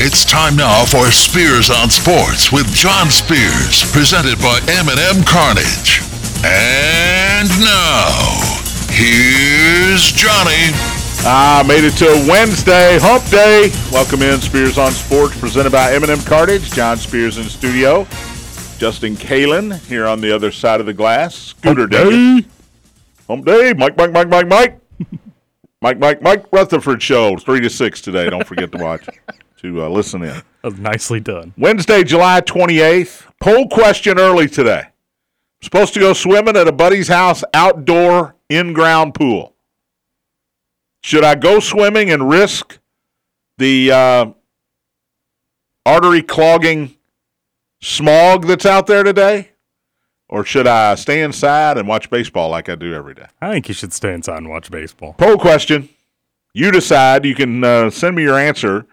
It's time now for Spears on Sports with John Spears, presented by M&M Cartage. And now, here's Johnny. Ah, made it to Wednesday, hump day. Welcome in Spears on Sports, presented by M&M Cartage. John Spears in the studio. Justin Kalen here on the other side of the glass. Scooter Day. Hump day. Mike, Mike, Mike, Mike, Mike. Mike, Mike, Mike Rutherford show, 3 to 6 today. Don't forget to watch, to uh, listen in. Nicely done. Wednesday, July 28th. Poll question early today. Supposed to go swimming at a buddy's house outdoor in ground pool. Should I go swimming and risk the uh, artery clogging smog that's out there today? Or should I stay inside and watch baseball like I do every day? I think you should stay inside and watch baseball. Poll question. You decide. You can uh, send me your answer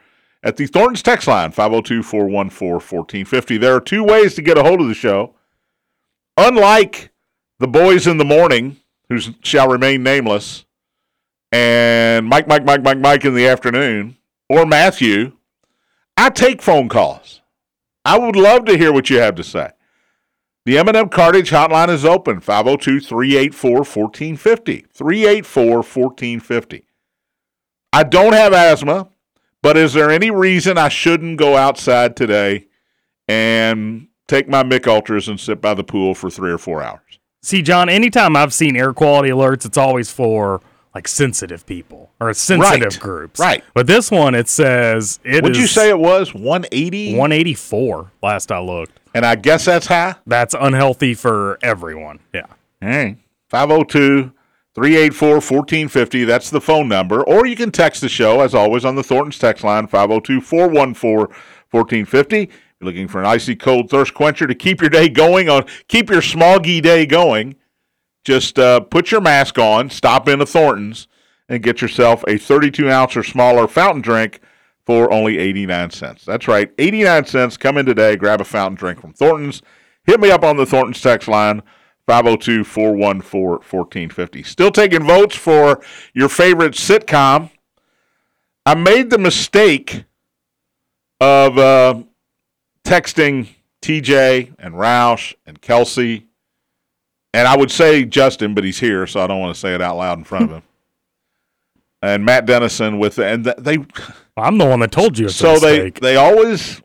at the Thornton's text line, 502 414 1450. There are two ways to get a hold of the show. Unlike the boys in the morning, who shall remain nameless, and Mike, Mike, Mike, Mike, Mike in the afternoon, or Matthew, I take phone calls. I would love to hear what you have to say. The M&M Cartage hotline is open, 502-384-1450. 384-1450. I don't have asthma, but is there any reason I shouldn't go outside today and take my Mich Ultras and sit by the pool for three or four hours? See, John, anytime I've seen air quality alerts, it's always for like sensitive people or sensitive Right. groups. Right. But this one, it says it Would you say it was 180? 184 last I looked. And I guess that's high? That's unhealthy for everyone. Yeah. Hey, 502 384 1450. That's the phone number. Or you can text the show, as always, on the Thornton's text line, 502 414 1450. You're looking for an icy cold thirst quencher to keep your day going, on keep your smoggy day going. Just uh, put your mask on, stop in into Thornton's, and get yourself a 32 ounce or smaller fountain drink for only 89 cents. That's right, 89 cents. Come in today, grab a fountain drink from Thornton's. Hit me up on the Thornton's text line, 502 414 1450. Still taking votes for your favorite sitcom. I made the mistake of uh, texting TJ and Roush and Kelsey. And I would say Justin, but he's here, so I don't want to say it out loud in front of him. And Matt Dennison with and th- they I'm the one that told you so they they always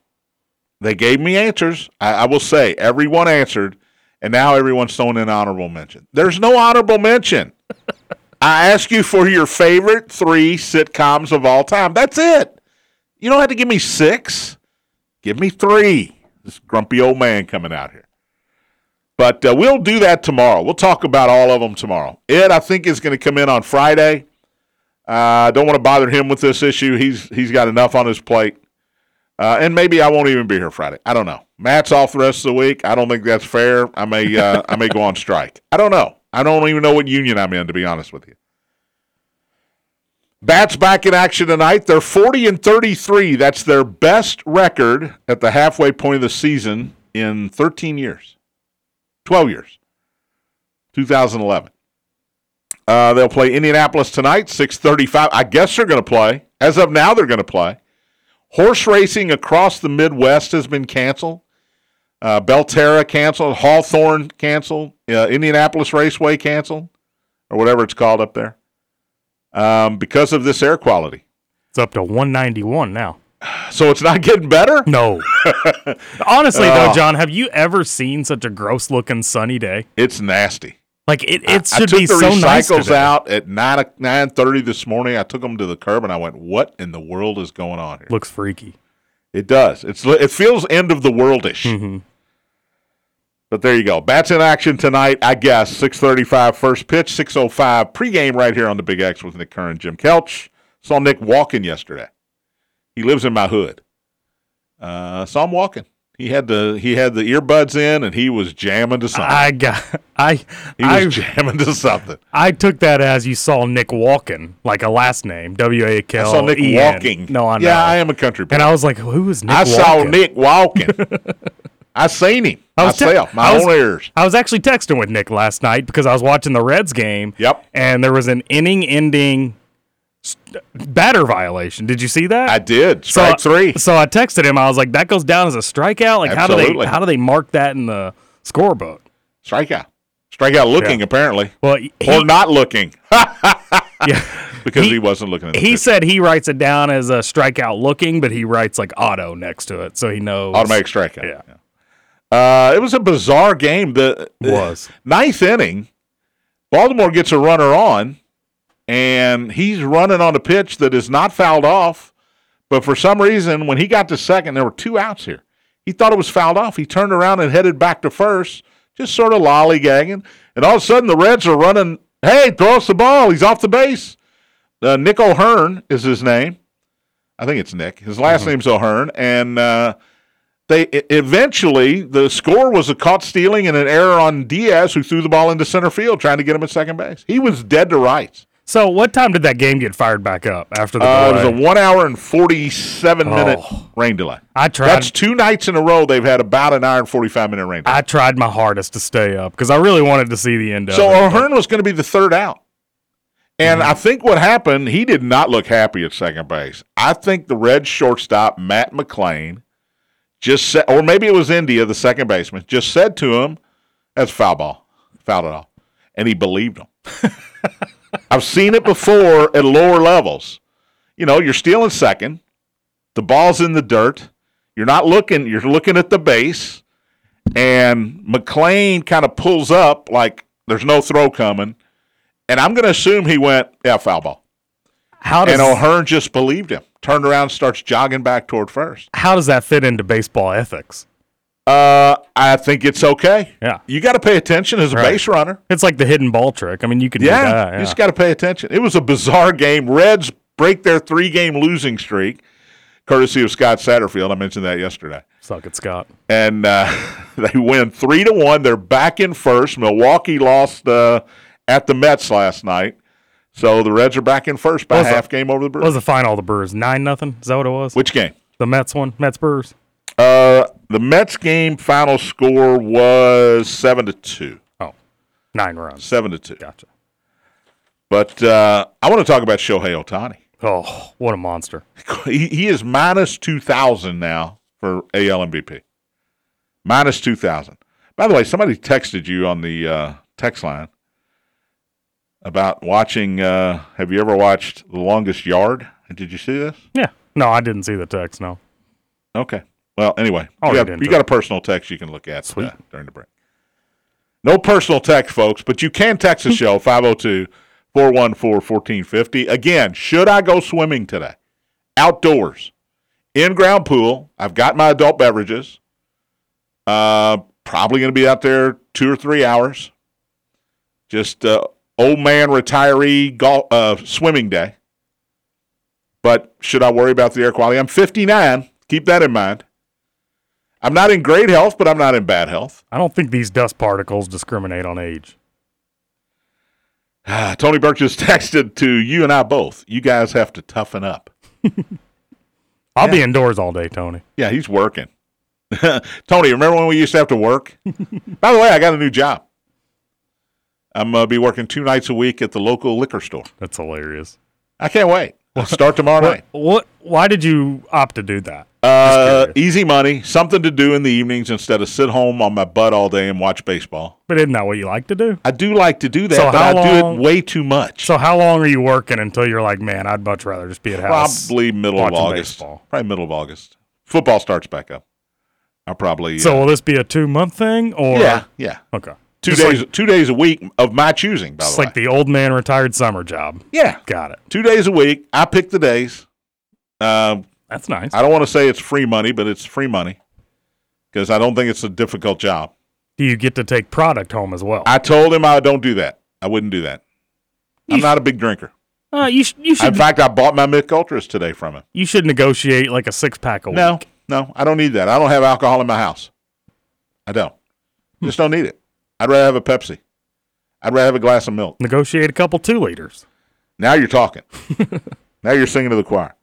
they gave me answers. I, I will say everyone answered, and now everyone's throwing in honorable mention. There's no honorable mention. I ask you for your favorite three sitcoms of all time. That's it. You don't have to give me six. Give me three. This grumpy old man coming out here. But uh, we'll do that tomorrow. We'll talk about all of them tomorrow. Ed, I think, is going to come in on Friday. I uh, don't want to bother him with this issue. He's he's got enough on his plate. Uh, and maybe I won't even be here Friday. I don't know. Matt's off the rest of the week. I don't think that's fair. I may uh, I may go on strike. I don't know. I don't even know what union I'm in, to be honest with you. Bats back in action tonight. They're 40 and 33. That's their best record at the halfway point of the season in 13 years, 12 years, 2011. Uh, they'll play Indianapolis tonight, 6:35. I guess they're going to play. As of now, they're going to play. Horse racing across the Midwest has been canceled. Uh, Belterra canceled. Hawthorne canceled. Uh, Indianapolis Raceway canceled, or whatever it's called up there, um, because of this air quality. it's up to 191 now. So it's not getting better. No. Honestly, Oh. though, John, have you ever seen such a gross looking sunny day? It's nasty. Like it, I- it should I took be the so recycles nice. today. out at nine nine thirty this morning. I took them to the curb and I went, "What in the world is going on here?" Looks freaky. It does. It's it feels end of the worldish. Mm-hmm. But there you go. Bats in action tonight. I guess 6:35 first pitch, 6:05 pregame right here on the Big X with Nick Curran, Jim Kelch. Saw Nick walking yesterday. He lives in my hood. Uh, saw him walking. He had the he had the earbuds in and he was jamming to something. I got I he I was jamming to something. I took that as you saw Nick walking, like a last name, W A K I L. saw Nick walking. No, I know. Yeah, I am a country boy. And I was like, who is Nick? I saw? Nick walking. I seen him I was te- my I was- own ears. I was actually texting with Nick last night because I was watching the Reds game. Yep. And there was an inning-ending batter violation. Did you see that? I did. So Strike I- three. So I texted him. I was like, "That goes down as a strikeout. Like, how do they how do they mark that in the scorebook?" Strikeout. Strikeout looking, Yeah. apparently. Well, he, or not looking. yeah, because he, He- wasn't looking at the he pitch. said he writes it down as a strikeout looking, but he writes like auto next to it, so he knows automatic strikeout. Yeah. Uh, it was a bizarre game. The Was. ninth inning. Baltimore gets a runner on, and he's running on a pitch that is not fouled off. But for some reason, when he got to second, there were two outs here. He thought it was fouled off. He turned around and headed back to first, just sort of lollygagging. And all of a sudden, the Reds are running. Hey, throw us the ball. He's off the base. Uh, Nick O'Hearn is his name. I think it's Nick. His last name's O'Hearn, and uh, they eventually the score was a caught stealing and an error on Diaz, who threw the ball into center field, trying to get him at second base. He was dead to rights. So, what time did that game get fired back up after the Uh, it was a one hour and forty seven minute Oh. rain delay. I tried. That's two nights in a row they've had about an hour and forty five minute rain delay. I tried my hardest to stay up because I really wanted to see the end of so it. O'Hearn was going to be the third out. And I think what happened, he did not look happy at second base. I think the Red shortstop, Matt McLain, just said, or maybe it was India, the second baseman, just said to him, that's foul ball, fouled it off. And he believed him. I've seen it before at lower levels. You know, you're stealing second, the ball's in the dirt, you're not looking, you're looking at the base, and McLain kind of pulls up like there's no throw coming. And I'm going to assume he went, yeah, foul ball. How does And O'Hearn just believed him. Turned around, starts jogging back toward first. how does that fit into baseball ethics? Uh, I think it's okay. Yeah. You got to pay attention as a Right. base runner. It's like the hidden ball trick. I mean, you could Yeah, do that. you just got to pay attention. It was a bizarre game. Reds break their three game losing streak, courtesy of Scott Satterfield. I mentioned that yesterday. Suck it, Scott. and uh, they win three to one. They're back in first. Milwaukee lost uh, at the Mets last night, so the Reds are back in first by What half the- game over the What Brewers. was the final? of The Brewers nine nothing. Is that what it was? Which game? the Mets one. Mets Brewers. Uh, the Mets game final score was seven to two. Oh, nine runs. Seven to two. Gotcha. But uh, I want to talk about Shohei Ohtani. Oh, what a monster! He, he is minus two thousand now for AL MVP. Minus two thousand. By the way, somebody texted you on the uh, text line about watching. Uh, have you ever watched The Longest Yard? Did you see this? Yeah. No, I didn't see the text. No. Okay. Well, anyway, I'll you got, you got a personal text you can look at uh, during the break. No personal text, folks, but you can text the show 502 414 1450. Again, should I go swimming today? Outdoors, in ground pool. I've got my adult beverages. Uh, probably going to be out there two or three hours. Just uh, old man retiree golf, uh, swimming day. But should I worry about the air quality? I'm 59. Keep that in mind. I'm not in great health, but I'm not in bad health. I don't think these dust particles discriminate on age. Tony Burke just texted to you and I both. You guys have to toughen up. I'll be indoors all day, Tony. Yeah, he's working. Tony, remember when we used to have to work? By the way, I got a new job. I'm going to be working two nights a week at the local liquor store. That's hilarious. I can't wait. I'll start tomorrow night. What? Why did you opt to do that? Uh, easy money, something to do in the evenings instead of sit home on my butt all day and watch baseball. But isn't that what you like to do? I do like to do that, So but I do long- it way too much. So how long are you working until you're like, man, I'd much rather just be at house? Probably middle of August. baseball. Probably middle of August. Football starts back up. I'll probably So uh, will this be a two month thing or? yeah, yeah. Okay. Two Just days like, two days a week of my choosing, by the way. It's like the old man retired summer job. yeah. Got it. Two days a week. I pick the days. Um, That's nice. I don't want to say it's free money, but it's free money. Because I don't think it's a difficult job. Do you get to take product home as well? I told him I don't do that. I wouldn't do that. I'm sh- not a big drinker. uh, you sh- you In fact, I bought my Mich Ultras today from him. you should negotiate like a six pack a No, week. no, no, I don't need that. I don't have alcohol in my house. I don't. Just don't need it. I'd rather have a Pepsi. I'd rather have a glass of milk. Negotiate a couple two liters. Now you're talking. now you're singing to the choir.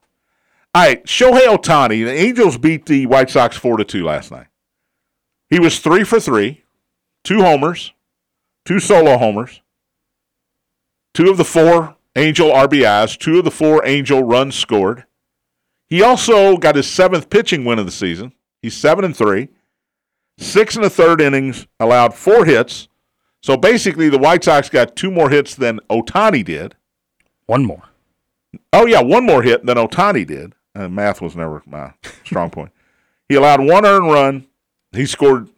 All right, Shohei Ohtani. The Angels beat the White Sox four to two last night. He was three for three, two homers, two solo homers, two of the four Angel RBIs, two of the four Angel runs scored. He also got his seventh pitching win of the season. He's seven and three, six and a third innings, allowed four hits. So basically, the White Sox got two more hits than Ohtani did. One more. Oh yeah, one more hit than Ohtani did. Uh, math was never my strong point. He allowed one earned run. He scored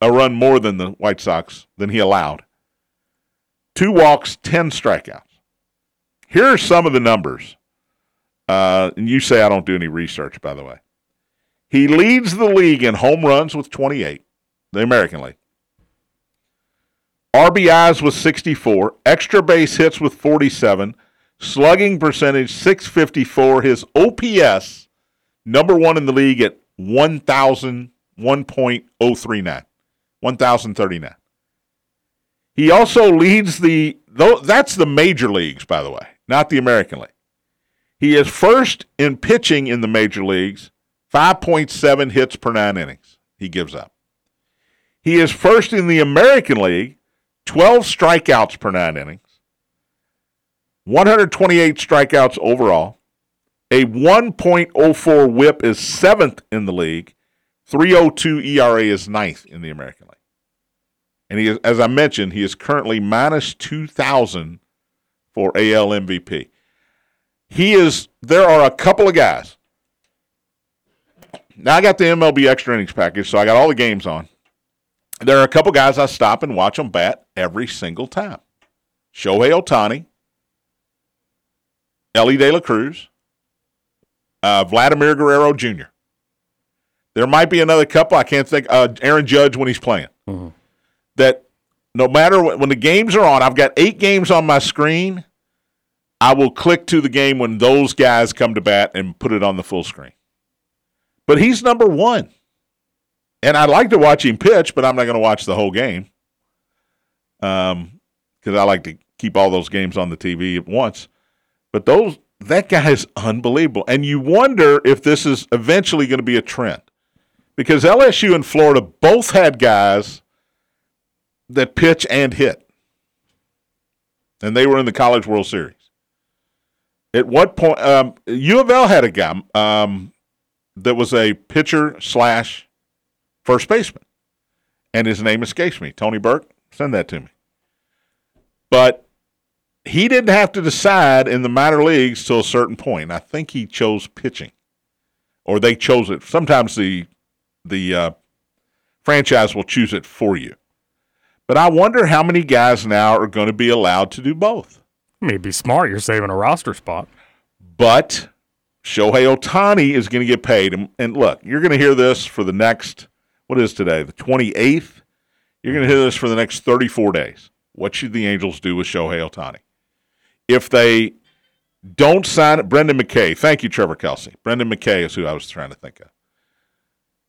a run more than the White Sox than he allowed. Two walks, ten strikeouts. Here are some of the numbers. Uh, and you say I don't do any research, by the way. He leads the league in home runs with 28, the American League. RBIs with 64, extra base hits with 47, slugging percentage 654. His OPS, number one in the league at 1,000, 1.039, 1,039. He also leads the, that's the major leagues, by the way, not the American League. He is first in pitching in the major leagues, 5.7 hits per nine innings he gives up. He is first in the American League, 12 strikeouts per nine innings, 128 strikeouts overall. A 1.04 whip is seventh in the league. 302 ERA is ninth in the American League. And he is, as I mentioned, he is currently minus 2,000 for AL MVP. He is, there are a couple of guys. Now I got the MLB extra innings package, so I got all the games on. There are a couple guys I stop and watch them bat every single time. Shohei Ohtani, Elly De La Cruz, uh, Vladimir Guerrero Jr. There might be another couple. I can't think. Uh, Aaron Judge when he's playing. Mm-hmm. That no matter what, when the games are on, I've got eight games on my screen. I will click to the game when those guys come to bat and put it on the full screen. But he's number one. And I'd like to watch him pitch, but I'm not going to watch the whole game. Um, because I like to keep all those games on the TV at once. But those that guy is unbelievable. And you wonder if this is eventually going to be a trend. Because LSU and Florida both had guys that pitch and hit. And they were in the College World Series. At what point um, U of L had a guy um, that was a pitcher slash first baseman, and his name escapes me. Tony Burke, send that to me. But he didn't have to decide in the minor leagues till a certain point. I think he chose pitching, or they chose it. Sometimes the the uh, franchise will choose it for you. But I wonder how many guys now are going to be allowed to do both. Maybe smart. You're saving a roster spot. But Shohei Ohtani is going to get paid. And, and look, you're going to hear this for the next, what is today, the 28th? You're going to hear this for the next 34 days. What should the Angels do with Shohei Ohtani? If they don't sign Brendan McKay, thank you, Trevor Kelsey. Brendan McKay is who I was trying to think of.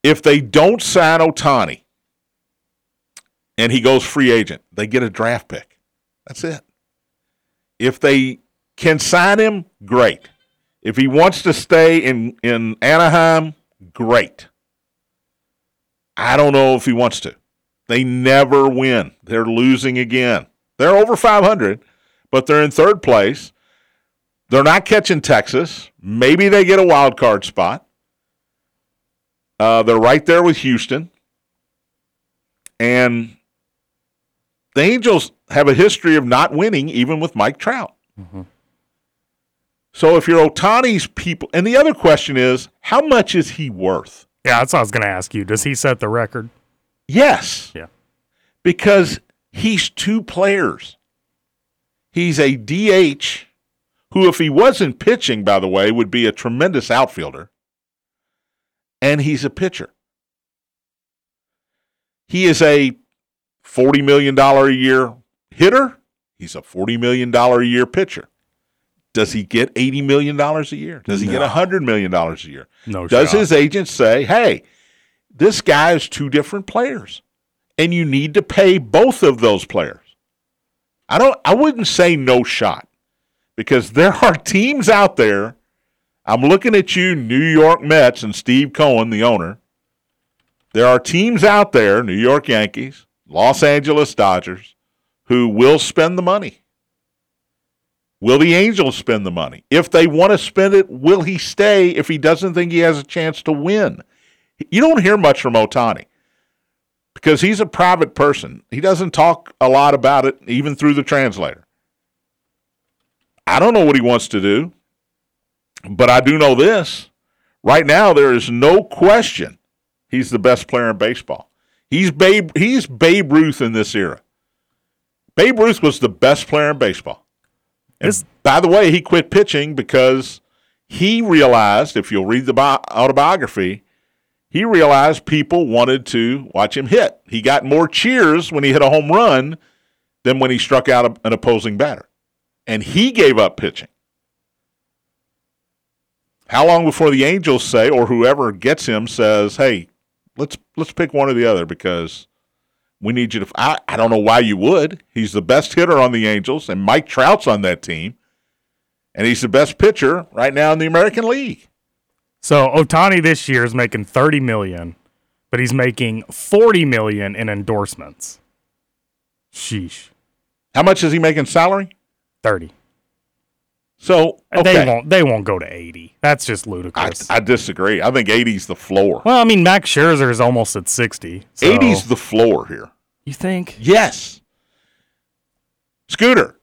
If they don't sign Ohtani and he goes free agent, they get a draft pick. That's it. If they can sign him, great. If he wants to stay in, in Anaheim, great. I don't know if he wants to. They never win. They're losing again. They're over 500, but they're in third place. They're not catching Texas. Maybe they get a wild card spot. Uh, they're right there with Houston. And the Angels have a history of not winning, even with Mike Trout. Mm-hmm. So if you're Ohtani's people, and the other question is, how much is he worth? Yeah, that's what I was going to ask you. Does he set the record? Yes. Yeah. Because he's two players. He's a DH who, if he wasn't pitching, by the way, would be a tremendous outfielder. And he's a pitcher. He is a $40 million a year hitter. He's a $40 million a year pitcher. Does he get $80 million a year? Does he no. get $100 million a year? No Does shot. his agent say, hey, this guy is two different players, and you need to pay both of those players? I don't. I wouldn't say no shot because there are teams out there. I'm looking at you, New York Mets and Steve Cohen, the owner. There are teams out there, New York Yankees, Los Angeles Dodgers, who will spend the money Will the Angels spend the money? If they want to spend it, will he stay if he doesn't think he has a chance to win? You don't hear much from Ohtani because he's a private person. He doesn't talk a lot about it, even through the translator. I don't know what he wants to do, but I do know this. Right now, there is no question he's the best player in baseball. He's Babe, he's Babe Ruth in this era. Babe Ruth was the best player in baseball. And This- by the way, he quit pitching because he realized, if you'll read the bi- autobiography, he realized people wanted to watch him hit. He got more cheers when he hit a home run than when he struck out a- an opposing batter. And he gave up pitching. How long before the Angels say, or whoever gets him says, "Hey, let's let's pick one or the other because we need you to." I, I don't know why you would. He's the best hitter on the Angels, and Mike Trout's on that team, and he's the best pitcher right now in the American League. So Ohtani this year is making 30 million, but he's making 40 million in endorsements. Sheesh. How much is he making salary? 30. So okay, They won't they won't go to 80. That's just I, ludicrous. I disagree. I think 80's the floor. well, I mean Max Scherzer is almost at 60. So 80's the floor here. You think? Yes. Scooter,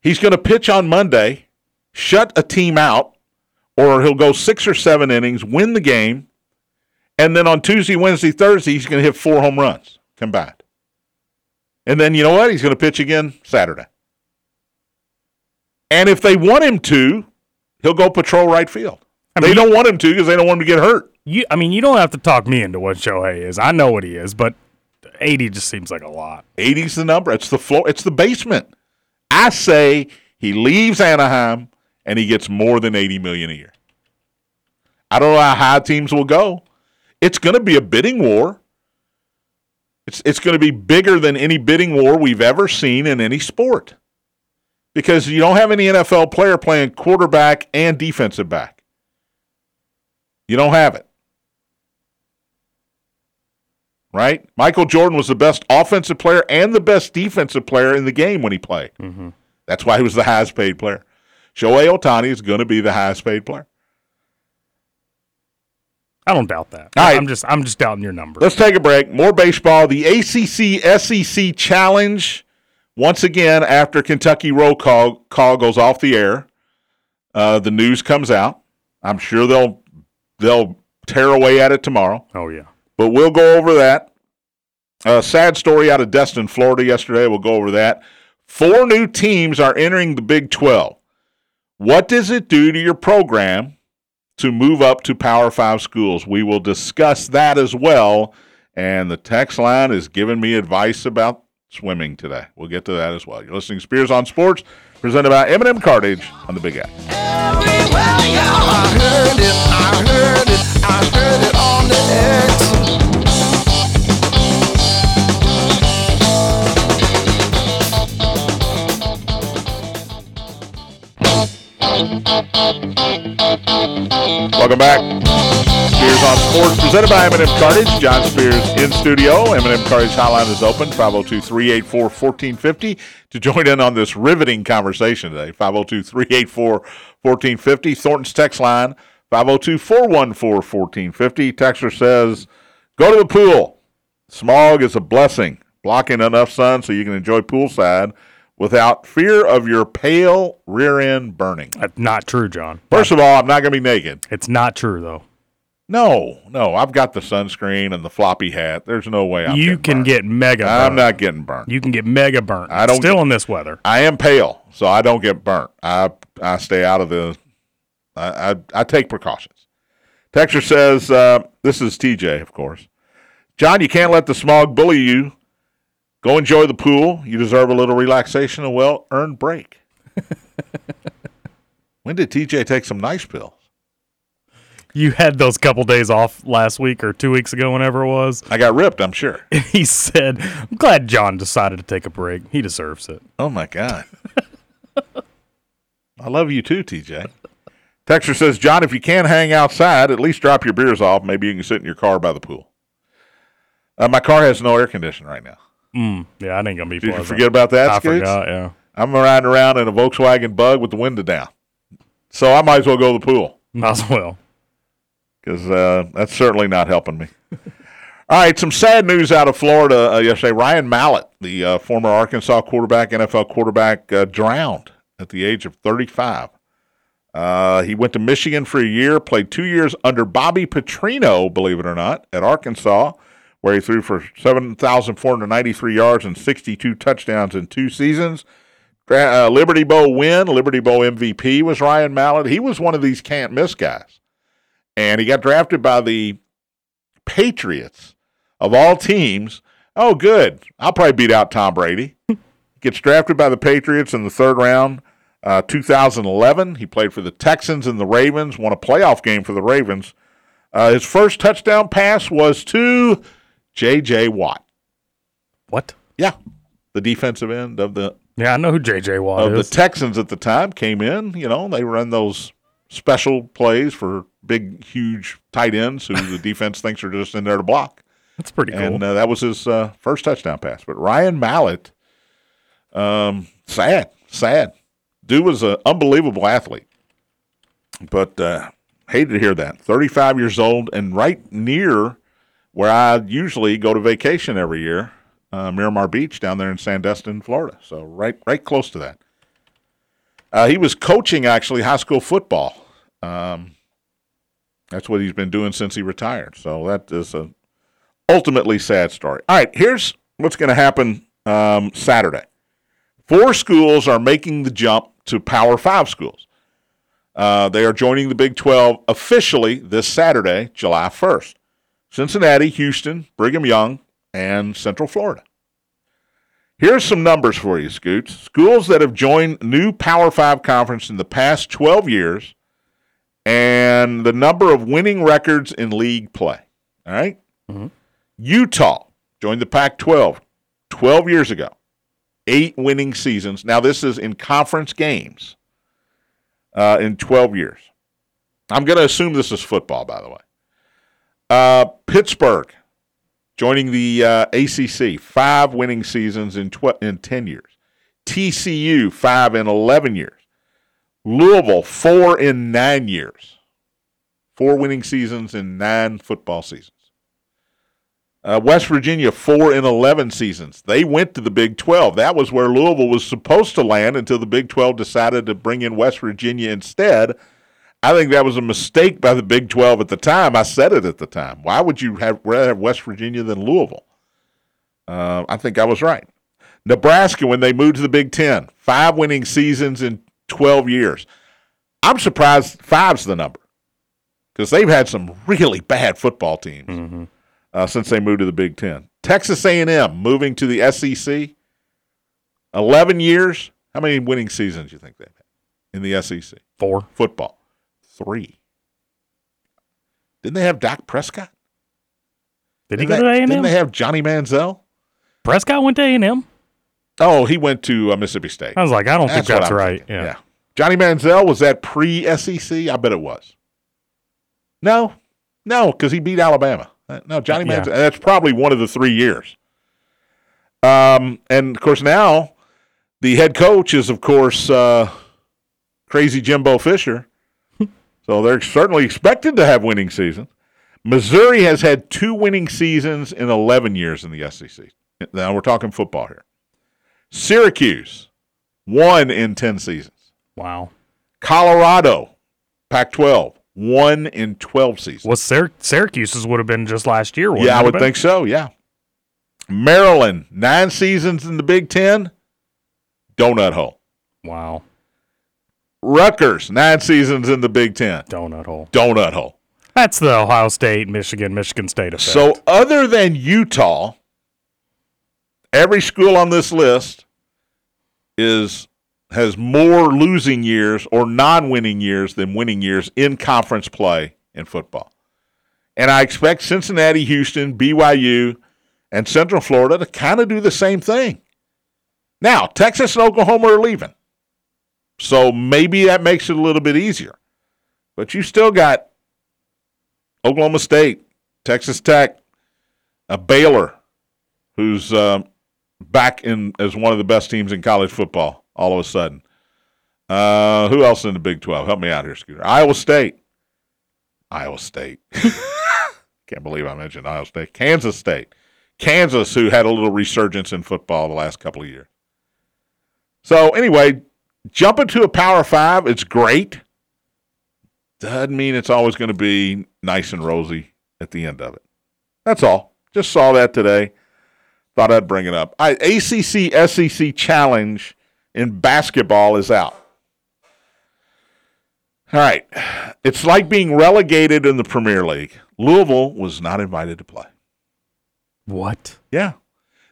he's going to pitch on Monday, shut a team out, or he'll go six or seven innings, win the game, and then on Tuesday, Wednesday, Thursday, he's going to hit four home runs combined. And then you know what? He's going to pitch again Saturday. And if they want him to, he'll go patrol right field. I they mean- don't want him to because they don't want him to get hurt. You I mean you don't have to talk me into what Shohei is. I know what he is, but 80 just seems like a lot. 80's the number. It's the floor. It's the basement. I say he leaves Anaheim and he gets more than 80 million a year. I don't know how high teams will go. It's going to be a bidding war. It's it's going to be bigger than any bidding war we've ever seen in any sport. Because you don't have any NFL player playing quarterback and defensive back. You don't have it. right? Michael Jordan was the best offensive player and the best defensive player in the game when he played. Mm-hmm. That's why he was the highest paid player. Shohei Ohtani is going to be the highest paid player. I don't doubt that. All right. I'm just I'm just doubting your numbers. Let's take a break. More baseball. The ACC SEC Challenge. Once again, after Kentucky roll call, call goes off the air, uh, the news comes out. I'm sure they'll they'll tear away at it tomorrow. oh yeah. but we'll go over that. A sad story out of Destin, Florida yesterday. We'll go over that. Four new teams are entering the Big 12. What does it do to your program to move up to Power 5 schools? We will discuss that as well. And the text line is giving me advice about swimming today. We'll get to that as well. You're listening to Spears on Sports, presented by M&M Cartage on the Big X. Everywhere, yeah. I heard it, I heard it, I heard it on the X. Welcome back. Spears on Sports, presented by M&M Cartage. John Spears in studio. M&M Cartage hotline is open, 502-384-1450. To join in on this riveting conversation today, 502-384-1450. Thornton's text line, 502-414-1450. Texter says, go to the pool. Smog is a blessing, blocking enough sun so you can enjoy poolside without fear of your pale rear end burning. That's not true, John. First of all, I'm not going to be naked. It's not true though. No, no, I've got the sunscreen and the floppy hat. There's no way I'm you can burnt. get mega burnt. I'm not getting burnt. You can get mega burnt. I don't Still get- in this weather. I am pale, so I don't get burnt. I I stay out of the. I I, I take precautions. Texture says uh, this is TJ, of course. John, you can't let the smog bully you. Go enjoy the pool. You deserve a little relaxation and well earned break. when did TJ take some nice pills? You had those couple days off last week or two weeks ago, whenever it was. I got ripped. I'm sure. He said, "I'm glad John decided to take a break. He deserves it." Oh my God. I love you too, TJ. Texter says, John, if you can't hang outside, at least drop your beers off. Maybe you can sit in your car by the pool. Uh, my car has no air conditioning right now. Mm, yeah, I ain't gonna be Did you forget about that, I Scoots? forgot. Yeah. I'm riding around in a Volkswagen Bug with the window down, so I might as well go to the pool Might as well. because uh, that's certainly not helping me. All right, some sad news out of Florida uh, yesterday. Ryan Mallett, the uh, former Arkansas quarterback, NFL quarterback, uh, drowned at the age of 35. Uh, he went to Michigan for a year, played two years under Bobby Petrino, believe it or not, at Arkansas, where he threw for 7,493 yards and 62 touchdowns in two seasons. Uh, Liberty Bowl win, Liberty Bowl MVP was Ryan Mallett. He was one of these can't miss guys. And he got drafted by the Patriots of all teams. Oh, good. I'll probably beat out Tom Brady. Gets drafted by the Patriots in the third round, uh, 2011. He played for the Texans and the Ravens, won a playoff game for the Ravens. Uh, his first touchdown pass was to J.J. Watt. What? Yeah, the defensive end of the Yeah, I know who JJ Watt of the. Texans at the time came in. You know, they run those special plays for big, huge tight ends who the defense thinks are just in there to block. That's pretty cool. And uh, that was his uh, first touchdown pass. But Ryan Mallett, um, sad, sad. Dude was an unbelievable athlete. But uh, hated to hear that. 35 years old and right near where I usually go to vacation every year, uh, Miramar Beach down there in Sandestin, Florida. So right, right close to that. Uh, he was coaching actually high school football. Um, that's what he's been doing since he retired. So that is a ultimately sad story. All right, here's what's going to happen um, Saturday. Four schools are making the jump to Power Five schools. Uh, they are joining the Big 12 officially this Saturday, July 1st. Cincinnati, Houston, Brigham Young, and Central Florida. Here's some numbers for you, Scoots. Schools that have joined new Power Five conference in the past 12 years and the number of winning records in league play. All right? Utah joined the Pac 12 12 years ago, eight winning seasons. Now, this is in conference games uh, in 12 years. I'm going to assume this is football, by the way. Uh, Pittsburgh joining the uh, ACC, five winning seasons in, tw- in 10 years. TCU, five in 11 years. Louisville, four in nine years. Four winning seasons in nine football seasons. Uh, West Virginia, four in 11 seasons. They went to the Big 12. That was where Louisville was supposed to land until the Big 12 decided to bring in West Virginia instead. I think that was a mistake by the Big 12 at the time. I said it at the time. Why would you have rather have West Virginia than Louisville? Uh, I think I was right. Nebraska, when they moved to the Big 10, five winning seasons in 12 years. I'm surprised five's the number because they've had some really bad football teams uh, since they moved to the Big Ten. Texas A&M moving to the SEC, eleven years. How many winning seasons do you think they've had in the SEC Four. football? Three. Didn't they have Dak Prescott? Did he Didn't go they, to A&M? Didn't they have Johnny Manziel? Prescott went to A&M. Oh, he went to uh, Mississippi State. I was like, I don't think that's right. thinking. Yeah. Johnny Manziel was that pre SEC? I bet it was. No, no, because he beat Alabama. Uh, No, Johnny Yeah. Manziel. That's probably one of the three years. Um, and of course now the head coach is of course uh, crazy Jimbo Fisher. So they're certainly expected to have winning seasons. Missouri has had two winning seasons in 11 years in the SEC. Now we're talking football here. Syracuse, one in 10 seasons. Wow. Colorado, Pac 12, one in 12 seasons. Well, Syr- Syracuse's would have been just last year. yeah, I would think so. Yeah. Maryland, nine seasons in the Big Ten, donut hole. Wow. Rutgers, nine seasons in the Big Ten, Donut hole. donut hole. That's the Ohio State, Michigan, Michigan State effect. So, other than Utah, every school on this list is has more losing years or non-winning years than winning years in conference play in football. And I expect Cincinnati, Houston, BYU, and Central Florida to kind of do the same thing. Now, Texas and Oklahoma are leaving. So maybe that makes it a little bit easier. But you still got Oklahoma State, Texas Tech, a Baylor, who's um, back in as one of the best teams in college football all of a sudden. Uh, who else in the Big 12? Help me out here, Scooter. Iowa State. Iowa State. Can't believe I mentioned Iowa State. Kansas State. Kansas, who had a little resurgence in football the last couple of years. So, anyway, jumping to a Power Five, it's great. Doesn't mean it's always going to be nice and rosy at the end of it. That's all. Just saw that today. Thought I'd bring it up. I, ACC SEC challenge in basketball is out. All right. It's like being relegated in the Premier League. Louisville was not invited to play. What? Yeah.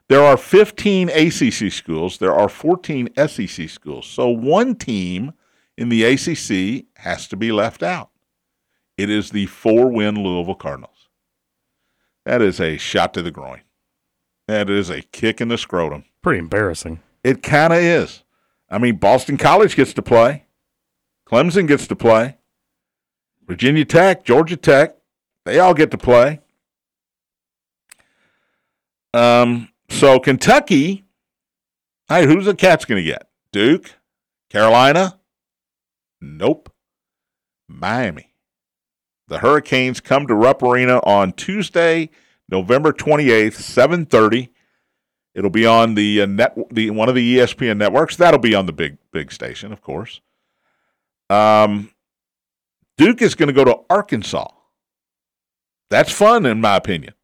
There are 15 ACC schools, there are 14 SEC schools. So one team in the ACC has to be left out. It is the four win Louisville Cardinals. That is a shot to the groin. That is a kick in the scrotum. Pretty embarrassing. It kind of is. I mean, Boston College gets to play, Clemson gets to play, Virginia Tech, Georgia Tech, they all get to play. Um, so Kentucky, right, who's the Cats going to get? Duke, Carolina, nope, Miami. The Hurricanes come to Rupp Arena on Tuesday, November 28th, 7:30. It'll be on the uh, net the one of the ESPN networks. That'll be on the big big station, of course. Um Duke is going to go to Arkansas. That's fun in my opinion.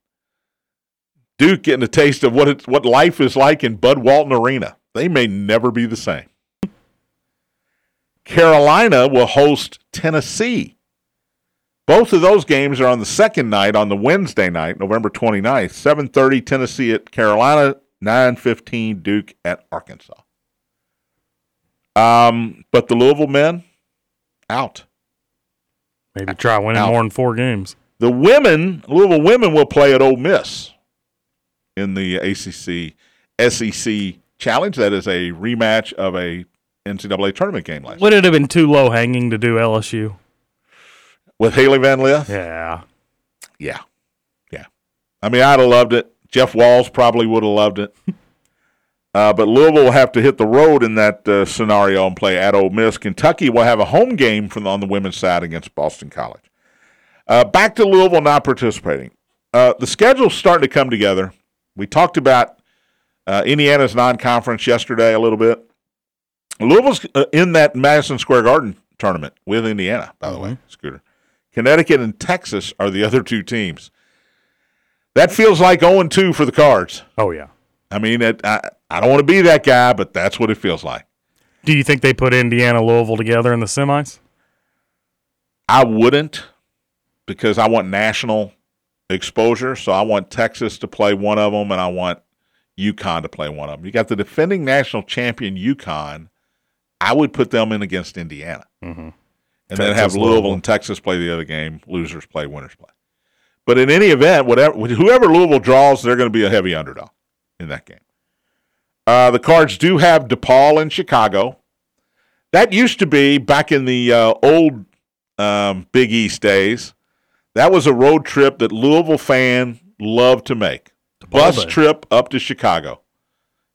Duke getting a taste of what it, what life is like in Bud Walton Arena. They may never be the same. Carolina will host Tennessee. Both of those games are on the second night on the Wednesday night, November 29th, 7:30 Tennessee at Carolina, 9:15 Duke at Arkansas. Um, but the Louisville men out. Maybe try winning Out. more than four games. The women, Louisville women will play at Ole Miss in the ACC SEC challenge. That is a rematch of a NCAA tournament game last Would it have been too low hanging to do LSU? with Hailey Van Lith. Yeah. Yeah. Yeah. I mean, I'd have loved it. Jeff Walz probably would have loved it. Uh, but Louisville will have to hit the road in that uh, scenario and play at Ole Miss. Kentucky will have a home game from on the women's side against Boston College. Uh, back to Louisville not participating. Uh, the schedule's starting to come together. We talked about uh, Indiana's non-conference yesterday a little bit. Louisville's uh, in that Madison Square Garden tournament with Indiana, by the way, Scooter. Connecticut and Texas are the other two teams. That feels like 0 2 for the Cards. Oh yeah. I mean, it, I, I don't want to be that guy, but that's what it feels like. Do you think they put Indiana Louisville together in the semis? I wouldn't because I want national exposure. So I want Texas to play one of them, and I want UConn to play one of them. You got the defending national champion UConn. I would put them in against Indiana, Mm-hmm. and then have Louisville, Louisville. and Texas play the other game. Losers play, winners play. But in any event, whatever whoever Louisville draws, they're going to be a heavy underdog in that game. Uh, the Cards do have DePaul in Chicago. That used to be back in the uh, old um, Big East days. That was a road trip that Louisville fan loved to make. Bus Day. trip up to Chicago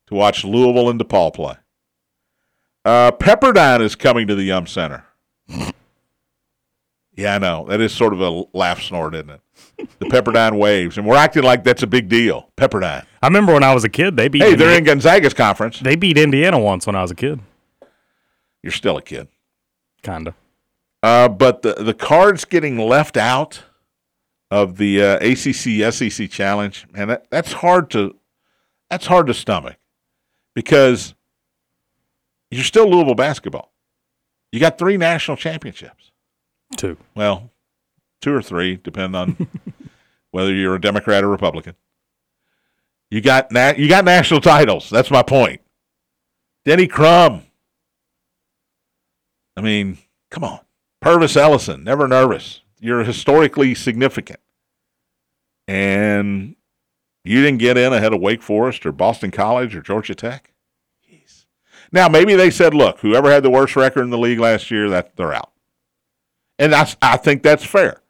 to watch Louisville and DePaul play. Uh, Pepperdine is coming to the Yum Center. yeah, I know. That is sort of a laugh snort, isn't it? The Pepperdine Waves. And we're acting like that's a big deal. Pepperdine. I remember when I was a kid, they beat Hey, they're in Gonzaga's conference. they beat Indiana once when I was a kid. You're still a kid. Kinda. Uh, but the the cards getting left out of the uh, ACC SEC challenge, man, that, that's hard to that's hard to stomach because you're still Louisville basketball. You got three national championships. Two. Well, two or three, depending on whether you're a Democrat or Republican. You got na- you got national titles. That's my point. Denny Crum. I mean, come on. Pervis Ellison, never nervous. You're historically significant. And you didn't get in ahead of Wake Forest or Boston College or Georgia Tech. Jeez. Now, maybe they said, look, whoever had the worst record in the league last year, that they're out. And I, I think that's fair.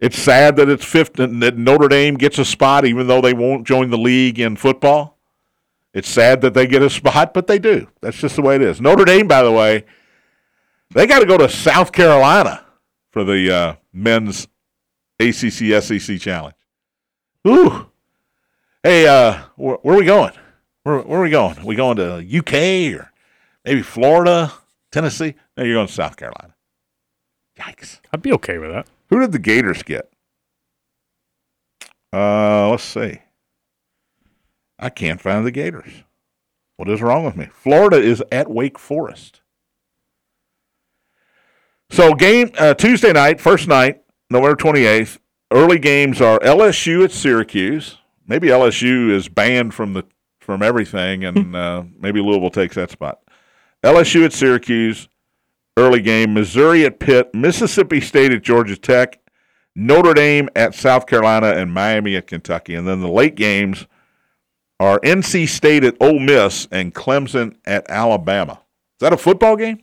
It's sad that it's fifth and that Notre Dame gets a spot even though they won't join the league in football. It's sad that they get a spot, but they do. That's just the way it is. Notre Dame, by the way, they got to go to South Carolina for the uh, men's ACC SEC challenge. Ooh. Hey, uh, where, where are we going? Where, where are we going? Are we going to UK or maybe Florida, Tennessee? No, you're going to South Carolina. Yikes. I'd be okay with that. Who did the Gators get? Uh, let's see. I can't find the Gators. What is wrong with me? Florida is at Wake Forest. So game uh, Tuesday night, first night, November twenty eighth. Early games are LSU at Syracuse. Maybe LSU is banned from the from everything, and uh, maybe Louisville takes that spot. LSU at Syracuse. Early game. Missouri at Pitt. Mississippi State at Georgia Tech. Notre Dame at South Carolina, and Miami at Kentucky. And then the late games are NC State at Ole Miss and Clemson at Alabama. Is that a football game?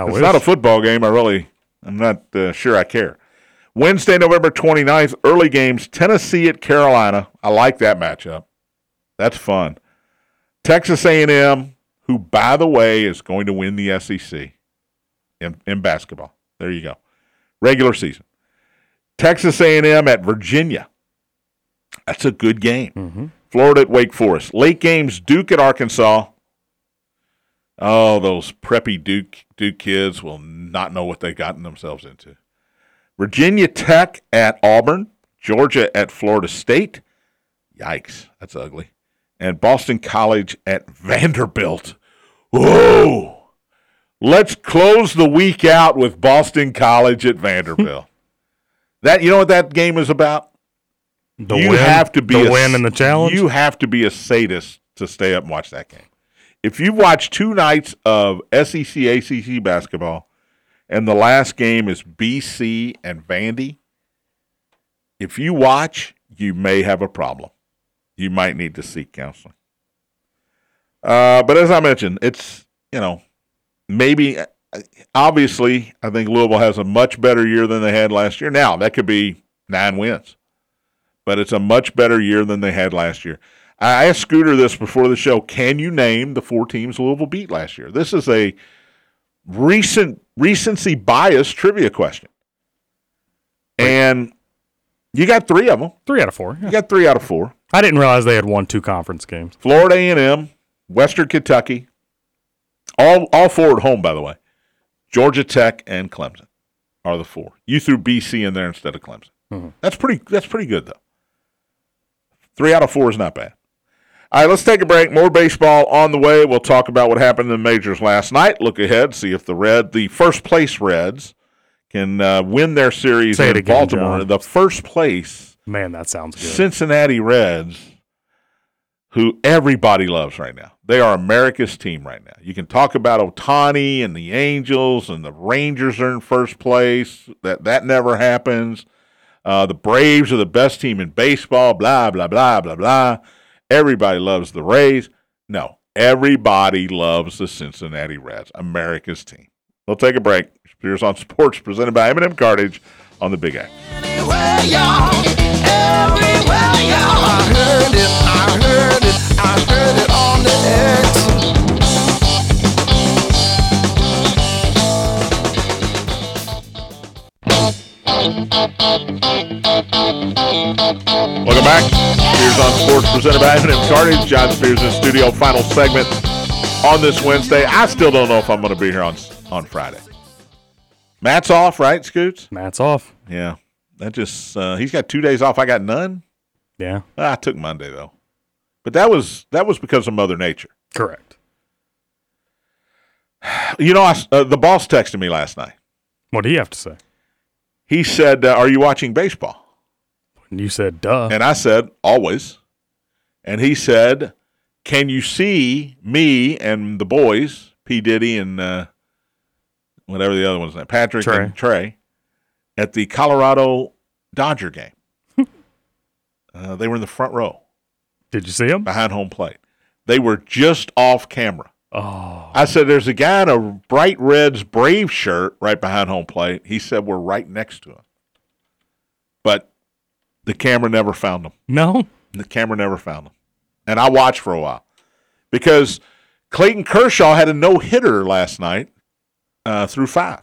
I It's wish. not a football game. I really, I'm not uh, sure I care. Wednesday, November 29th, early games, Tennessee at Carolina. I like that matchup. That's fun. Texas A&M, who, by the way, is going to win the SEC in, in basketball. There you go. Regular season. Texas A&M at Virginia. That's a good game. Florida at Wake Forest. Late games, Duke at Arkansas. Oh, those preppy Duke Duke kids will not know what they've gotten themselves into. Virginia Tech at Auburn, Georgia at Florida State. Yikes, that's ugly. And Boston College at Vanderbilt. Whoa! Let's close the week out with Boston College at Vanderbilt. that you know what that game is about? the you win, have to be the a, win in the challenge. You have to be a sadist to stay up and watch that game. If you've watched two nights of SEC ACC basketball, and the last game is BC and Vandy, if you watch, you may have a problem. You might need to seek counseling. Uh, but as I mentioned, it's you know maybe obviously I think Louisville has a much better year than they had last year. Now that could be nine wins but it's a much better year than they had last year. I asked Scooter this before the show. Can you name the four teams Louisville beat last year? This is a recent recency bias trivia question. And you got three of them. Three out of four. You got three out of four. I didn't realize they had won two conference games. Florida A&M, Western Kentucky, all all four at home, by the way. Georgia Tech and Clemson are the four. You threw BC in there instead of Clemson. Mm-hmm. That's pretty. That's pretty good though. Three out of four is not bad. All right, let's take a break. More baseball on the way. We'll talk about what happened in the majors last night. Look ahead, see if the Red, the first place Reds, can uh, win their series Say in again, Baltimore. John. The first place Man, that sounds good. Cincinnati Reds, who everybody loves right now. They are America's team right now. You can talk about Ohtani and the Angels and the Rangers are in first place. That that never happens. Uh, the Braves are the best team in baseball. Blah blah blah blah blah. Everybody loves the Rays. No, everybody loves the Cincinnati Reds, America's team. We'll take a break. Spears on Sports, presented by M&M Cartage on the Big X. Everywhere, X. Welcome back. Spears on Sports presented by M&M John Spears in studio. Final segment on this Wednesday. I still don't know if I'm going to be here on on Friday. Matt's off, right, Scoots? Matt's off. Yeah. That just uh, he's got two days off. I got none. Yeah, Ah, I took Monday though, but that was that was because of Mother Nature. correct. You know, I, uh, the boss texted me last night. What do you have to say? He said, uh, "Are you watching baseball?" And you said, duh. And I said, always. And he said, can you see me and the boys, P. Diddy and uh, whatever the other one's name, Patrick Trey. and Trey, at the Colorado Dodger game? uh, they were in the front row Did you see them? behind home plate. They were just off camera. Oh, I said, there's a guy in a bright Reds Brave shirt right behind home plate. He said, we're right next to him. But the camera never found him. no. The camera never found them. and I watched for a while because Clayton Kershaw had a no hitter last night uh, through five.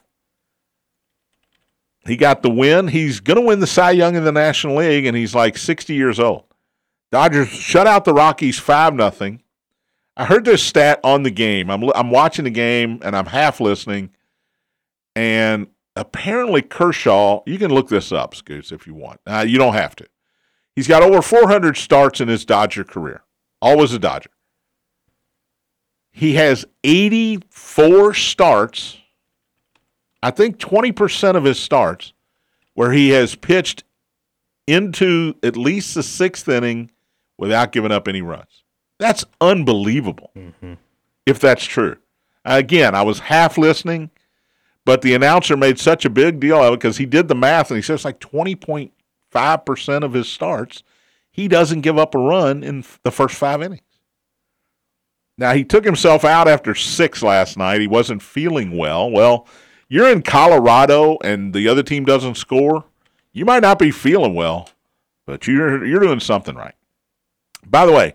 He got the win. He's going to win the Cy Young in the National League, and he's like 60 years old. Dodgers shut out the Rockies 5 nothing. I heard this stat on the game. I'm, I'm watching the game, and I'm half listening. And apparently, Kershaw, you can look this up, Scoots, if you want. Uh, you don't have to. He's got over 400 starts in his Dodger career, always a Dodger. He has 84 starts I think 20% of his starts where he has pitched into at least the sixth inning without giving up any runs. That's unbelievable if that's true. Again, I was half listening, but the announcer made such a big deal of it because he did the math and he says like 20.5% of his starts, he doesn't give up a run in the first five innings. Now, he took himself out after six last night. He wasn't feeling well. Well, you're in Colorado and the other team doesn't score, you might not be feeling well, but you're you're doing something right. By the way,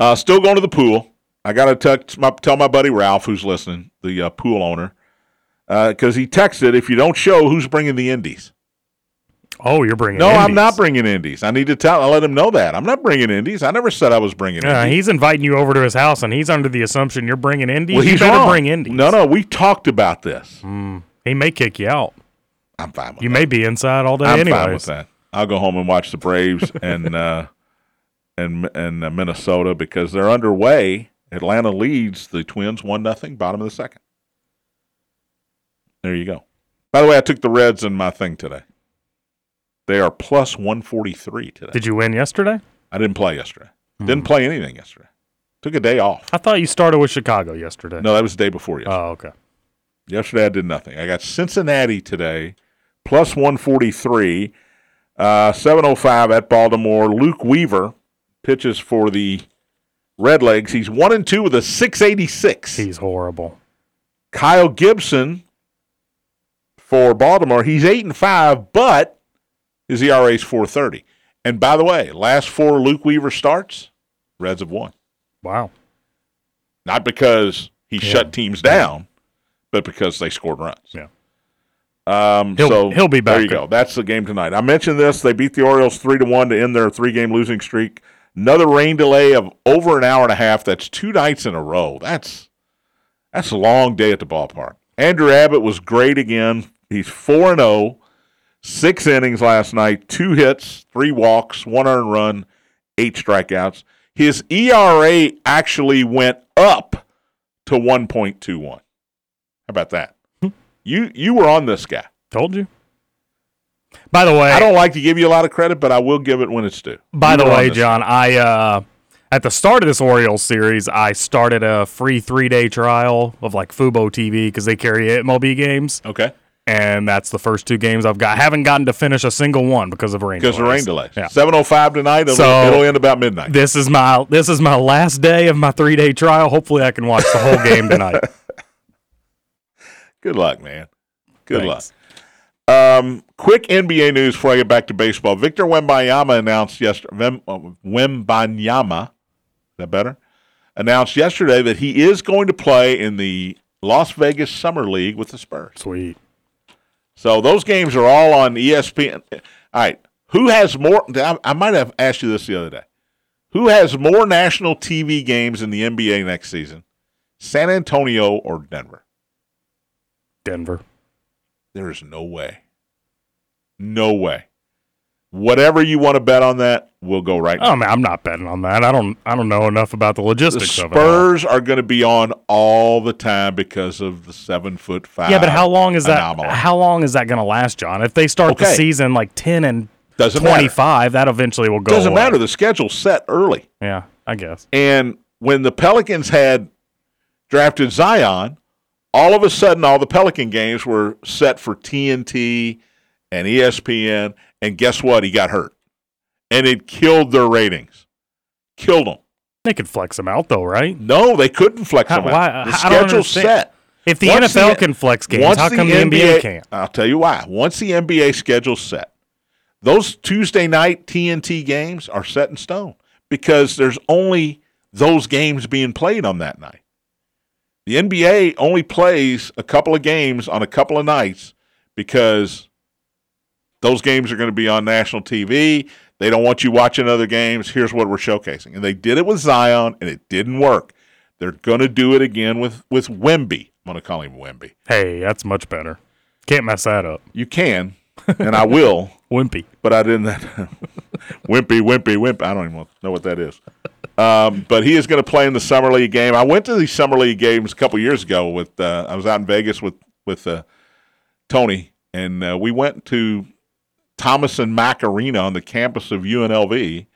uh, still going to the pool. I got to tell my buddy Ralph, who's listening, the uh, pool owner, because he texted, if you don't show, who's bringing the indies? Oh, you're bringing. No, I'm not bringing indies. I need to tell. I let him know that I'm not bringing indies. I never said I was bringing Yeah, indies. he's inviting you over to his house, and he's under the assumption you're bringing Indies. well, you he's better wrong. bring Indies. No, no, we talked about this. he may kick you out. I'm fine with You that. may be inside all day I'm anyways. fine with that. I'll go home and watch the Braves and uh, and and uh, Minnesota because they're underway. Atlanta leads the Twins one nothing, bottom of the second. There you go. By the way, I took the Reds in my thing today. They are plus one forty three today. Did you win yesterday? I didn't play yesterday. Didn't play anything yesterday. Took a day off. I thought you started with Chicago yesterday. No, that was the day before yesterday. Oh, okay. Yesterday I did nothing. I got Cincinnati today, plus 143, uh, 705 at Baltimore. Luke Weaver pitches for the Redlegs. He's 1 and 2 with a 686. He's horrible. Kyle Gibson for Baltimore, he's 8 and 5, but his ERA is 430. And by the way, last four Luke Weaver starts, Reds have won. Wow. Not because he shut teams down, but because they scored runs. Yeah. Um, He'll- so he'll be back. There you go. That's the game tonight. I mentioned this. They beat the Orioles three to one to end their three game losing streak. Another rain delay of over an hour and a half. That's two nights in a row. That's that's a long day at the ballpark. Andrew Abbott was great again. He's four and zero. Six innings last night, two hits, three walks, one earned run, eight strikeouts. His ERA actually went up to 1.21. How about that? you you were on this guy. Told you. By the way, I don't like to give you a lot of credit, but I will give it when it's due. By You the way, John, I uh, at the start of this Orioles series, I started a free three day trial of like Fubo TV because they carry MLB games, Okay. And that's the first two games I've got. I haven't gotten to finish a single one because of rain. Because of rain delays. Yeah. 7.05 tonight. It'll, So- it'll end about midnight. This is my this is my last day of my three day trial. Hopefully, I can watch the whole game tonight. Good luck, man. Good Thanks. luck. Um, quick NBA news before I get back to baseball. Victor Wembanyama announced yesterday. Uh, Wembanyama, is that better? Announced yesterday that he is going to play in the Las Vegas Summer League with the Spurs. Sweet. So those games are all on ESPN. All right, who has more? I, I might have asked you this the other day. Who has more national TV games in the NBA next season? San Antonio or Denver? Denver. There is no way. No way. Whatever you want to bet on that, we'll go right oh, now. Oh man, I'm not betting on that. I don't. I don't know enough about the the logistics of it. Spurs are going to be on all the time because of the seven foot five. Yeah, but how long is that? How long is that going to last, John? If they start the season like ten and Doesn't matter. twenty-five, that eventually will go. Doesn't away. matter. The schedule's set early. Yeah, I guess. And when the Pelicans had drafted Zion, all of a sudden, all the Pelican games were set for TNT and ESPN. And guess what? He got hurt. And it killed their ratings. Killed them. They could flex them out though, right? No, they couldn't flex How- them why- out. The schedule's set. If the Once NFL the- can flex games, how come the, NBA, can't? I'll tell you why. Once the NBA schedule's set, those Tuesday night TNT games are set in stone because there's only those games being played on that night. The NBA only plays a couple of games on a couple of nights because those games are going to be on national TV. They don't want you watching other games. Here's what we're showcasing. And they did it with Zion, and it didn't work. They're going to do it again with, with Wemby. I'm going to call him Wemby. Hey, that's much better. Can't mess that up. You can, and I will, Wimpy. but I didn't. wimpy, wimpy, wimp. I don't even know what that is. Um, but he is going to play in the summer league game. I went to these summer league games a couple years ago with. Uh, I was out in Vegas with with uh, Tony, and uh, we went to Thomas and Mack Arena on the campus of UNLV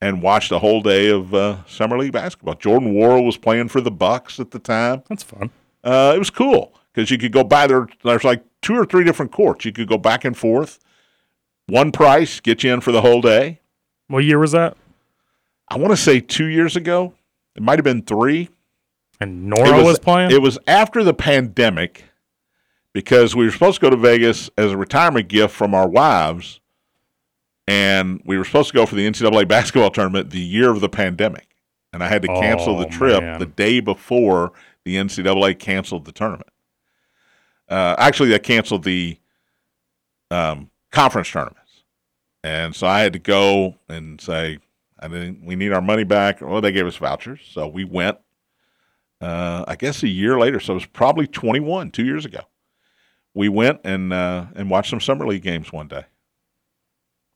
and watched a whole day of uh, summer league basketball. Jordan Nwora was playing for the Bucks at the time. That's fun. Uh, it was cool because you could go by there. There's like two or three different courts. You could go back and forth. One price, get you in for the whole day. What year was that? I want to say two years ago. It might have been three. And Nwora was, playing? It was after the pandemic because we were supposed to go to Vegas as a retirement gift from our wives, and we were supposed to go for the NCAA basketball tournament the year of the pandemic. And I had to cancel the Oh, trip man. the day before the NCAA canceled the tournament. Uh, actually, they canceled the um, conference tournaments, and so I had to go and say, "I didn't. We need our money back." Well, they gave us vouchers, so we went. Uh, I guess a year later, so it was probably 21, two years ago. We went and uh, and watched some summer league games one day.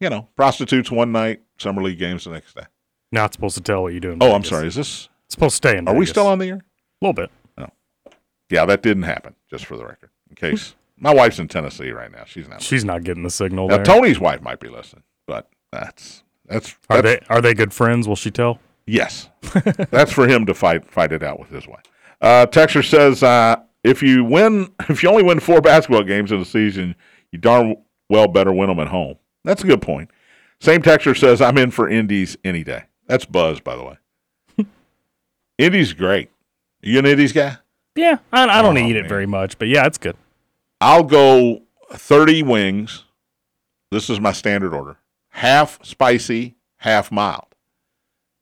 You know, prostitutes one night, summer league games the next day. Not supposed to tell what you do. In Oh, I'm sorry. Is this? Supposed to stay in Are we still on the air? A little bit. No. Yeah, that didn't happen. Just for the record, in case my wife's in Tennessee right now. She's not. She's not getting the signal Now there. Tony's wife might be listening, but that's that's, are that's they are they good friends? Will she tell? yes, that's for him to fight fight it out with his wife. Uh, Texter says uh, if you win, if you only win four basketball games in a season, you darn well better win them at home. That's a good point. Same texter says I'm in for Indies any day. That's Buzz, by the way. Indies great. You an Indies guy? Yeah, I, I don't Oh, eat man. it very much, but yeah, it's good. I'll go 30 wings. This is my standard order half spicy, half mild,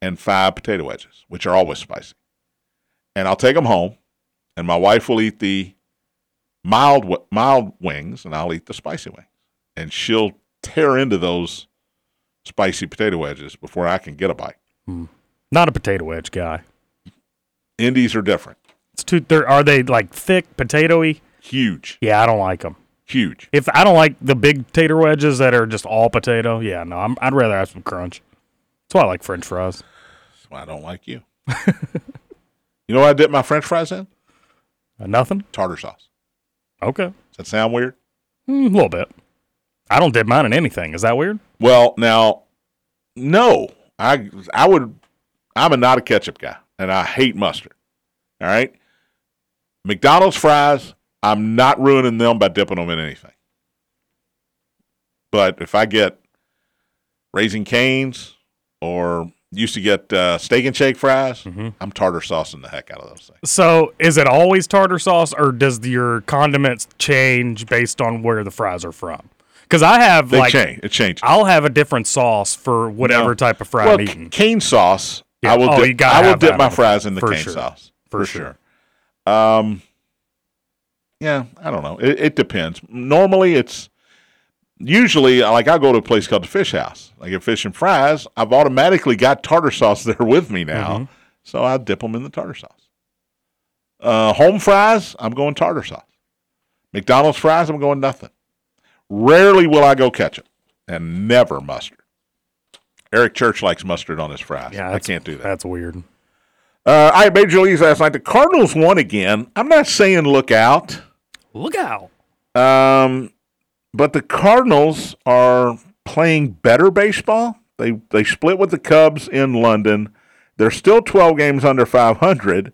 and five potato wedges, which are always spicy. And I'll take them home, and my wife will eat the mild, mild wings, and I'll eat the spicy wings. And she'll tear into those spicy potato wedges before I can get a bite. Hmm. Not a potato wedge guy. Indies are different. It's too. They're, they like thick, potatoy? Huge, Yeah, I don't like them. huge. If I don't like the big tater wedges that are just all potato, yeah, no, I'm, I'd rather have some crunch. That's why I like French fries. That's why I don't like you. you know what I dip my french fries in? Uh, nothing. Tartar sauce. Okay, Does that sound weird? Mm, a little bit. I don't dip mine in anything. Is that weird? Well, now, no. I I would. I'm a not a ketchup guy, and I hate mustard. All right. McDonald's fries. I'm not ruining them by dipping them in anything. But if I get Raising Cane's or used to get uh, Steak 'n Shake fries, I'm tartar saucing the heck out of those things. So, is it always tartar sauce, or does your condiments change based on where the fries are from? Because I have They like change. It changes. I'll have a different sauce for whatever No. type of fry well, I'm eating. cane sauce. Yeah. I will. Oh, dip, I will dip my fries in the cane sure. sauce For for, sure. sure. Um, yeah, I don't know. It, it depends. Normally, it's usually like I go to a place called the Fish House. I get fish and fries. I've automatically got tartar sauce there with me now, Mm-hmm. so I dip them in the tartar sauce. Uh, home fries, I'm going tartar sauce. McDonald's fries, I'm going nothing. Rarely will I go ketchup, and never mustard. Eric Church likes mustard on his fries. Yeah, I can't do that. That's weird. Uh, I had Major Leagues last night. The Cardinals won again. I'm not saying look out, Look out! um, but the Cardinals are playing better baseball. They they split with the Cubs in London. They're still 12 games under 500,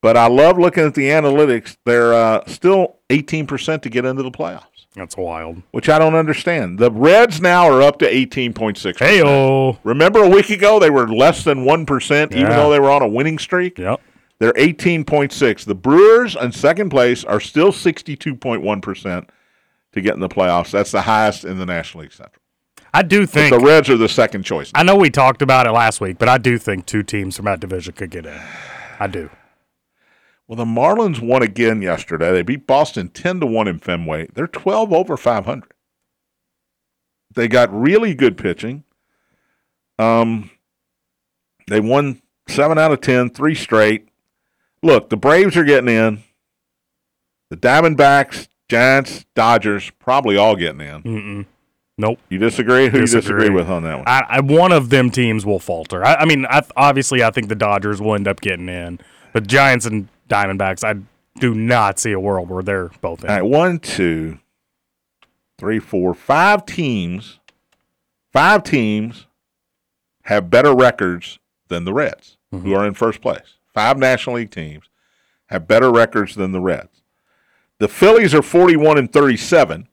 but I love looking at the analytics. They're uh, still 18% to get into the playoffs, That's wild. which I don't understand. The Reds now are up to 18.6. Hey oh. Remember a week ago they were less than 1%, even though they were on a winning streak? Yep. They're 18.6. The Brewers in second place are still 62.1% to get in the playoffs. That's the highest in the National League Central. I do think. The Reds are the second choice. I know we talked about it last week, but I do think two teams from that division could get in. I do. Well, the Marlins won again yesterday. They beat Boston 10 to 1 in Fenway. They're 12 over 500. They got really good pitching. Um, they won 7 out of ten, three straight. Look, the Braves are getting in. The Diamondbacks, Giants, Dodgers, probably all getting in. Mm-mm. Nope. You disagree? Who Disagree. you disagree with on that one? I, I one of them teams will falter. I, I mean, I, obviously, I think the Dodgers will end up getting in, but Giants and Diamondbacks, I do not see a world where they're both in. All right, one, two, three, four, five teams. Five teams have better records than the Reds, who mm-hmm. are in first place. Five National League teams have better records than the Reds. The Phillies are 41 and 37.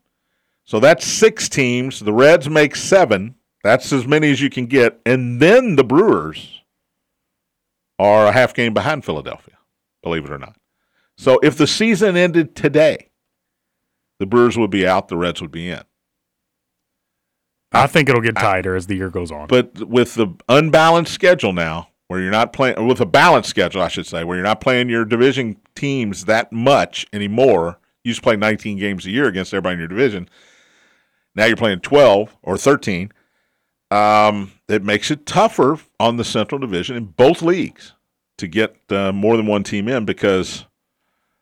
So that's six teams. The Reds make seven. That's as many as you can get. And then the Brewers are a half game behind Philadelphia, believe it or not. So if the season ended today, the Brewers would be out, the Reds would be in. I think it'll get tighter as the year goes on. But with the unbalanced schedule now, where you're not playing, with a balanced schedule, I should say, where you're not playing your division teams that much anymore, you used to play 19 games a year against everybody in your division. Now you're playing 12 or 13. Um, it makes it tougher on the Central Division in both leagues to get uh, more than one team in because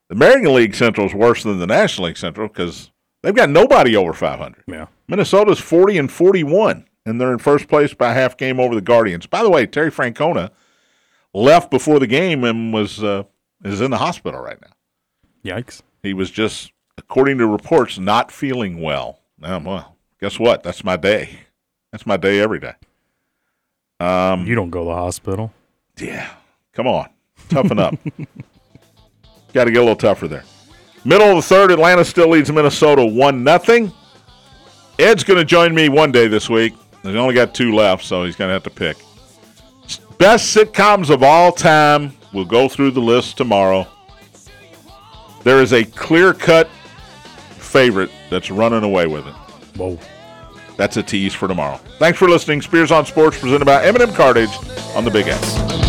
the American League Central is worse than the National League Central because they've got nobody over 500. yeah. Minnesota's 40 and 41, and they're in first place by half game over the Guardians. By the way, Terry Francona left before the game and was uh, is in the hospital right now. Yikes. He was just, according to reports, not feeling well. Um, well, guess what? That's my day. That's my day every day. Um, You don't go to the hospital. yeah, come on, toughen up. Got to get a little tougher there. Middle of the third, Atlanta still leads Minnesota one nothing. Ed's going to join me one day this week. He's only got two left, so he's going to have to pick. Best sitcoms of all time. We'll go through the list tomorrow. There is a clear cut favorite that's running away with it. Whoa. That's a tease for tomorrow. Thanks for listening. Spears on Sports presented by M&M Cartage on the Big X.